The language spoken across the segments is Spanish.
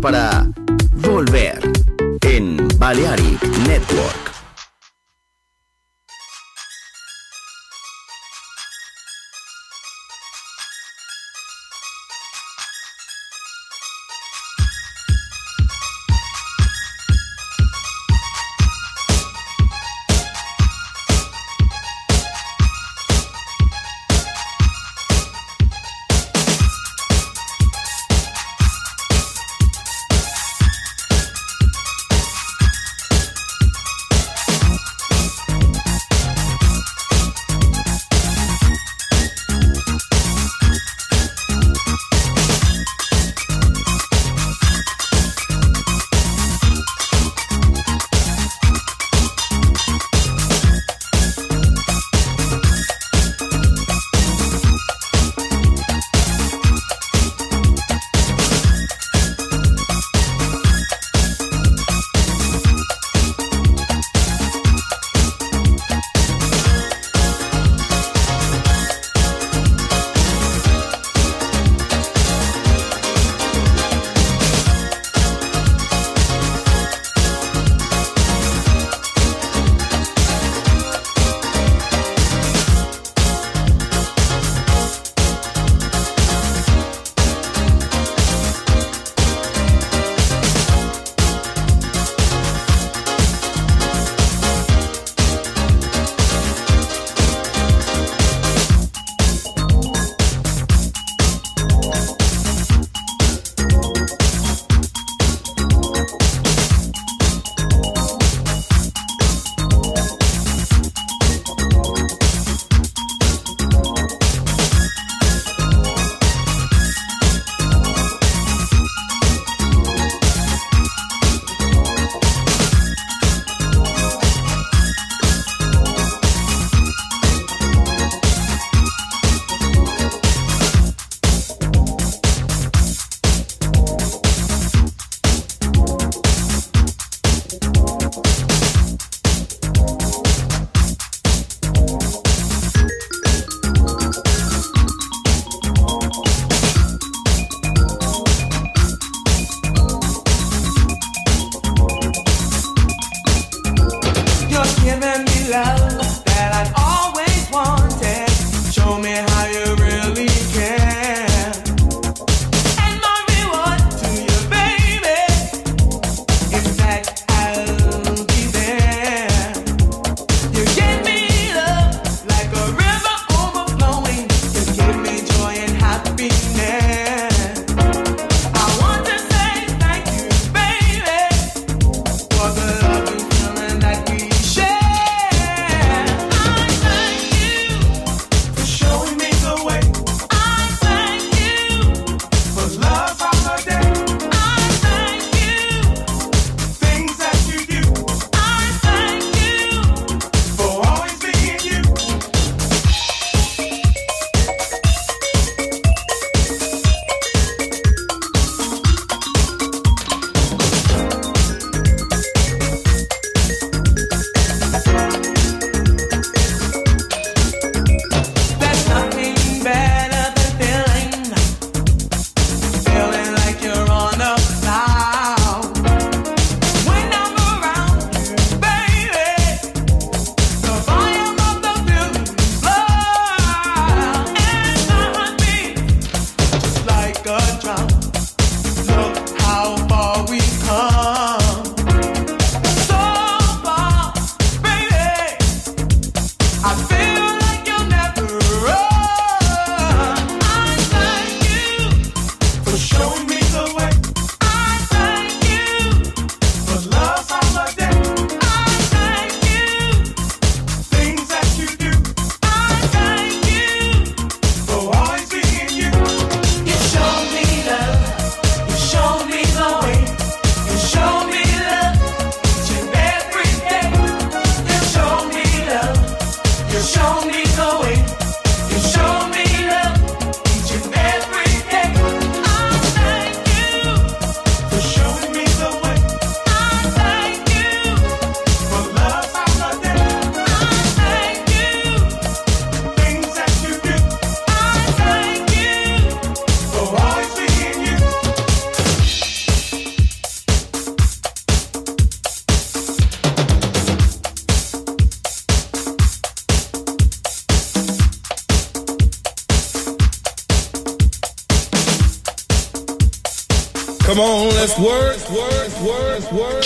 Para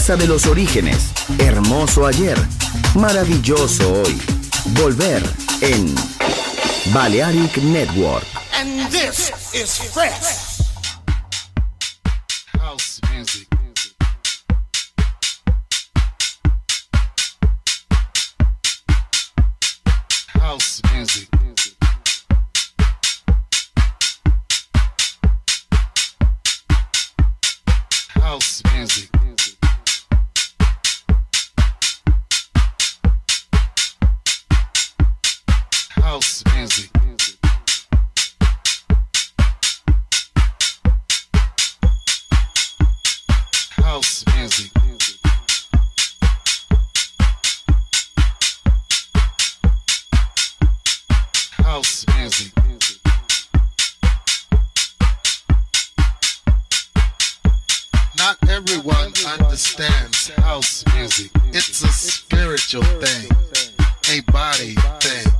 Casa de los orígenes, hermoso ayer, maravilloso hoy. Volver en Balearic Network. And this is fresh. House music. House music. House music. House music. House music. House music. Not everyone understands house music. It's a spiritual thing, a body thing,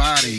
body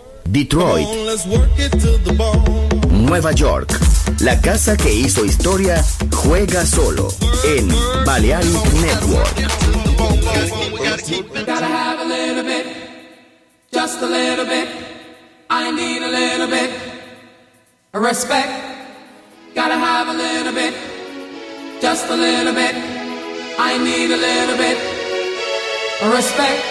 Detroit, Nueva York. La casa que hizo historia juega solo en Balearic Network. Just a little bit, I need a little bit of Respect, gotta have a little bit, just a little bit. I need a little bit. Respect.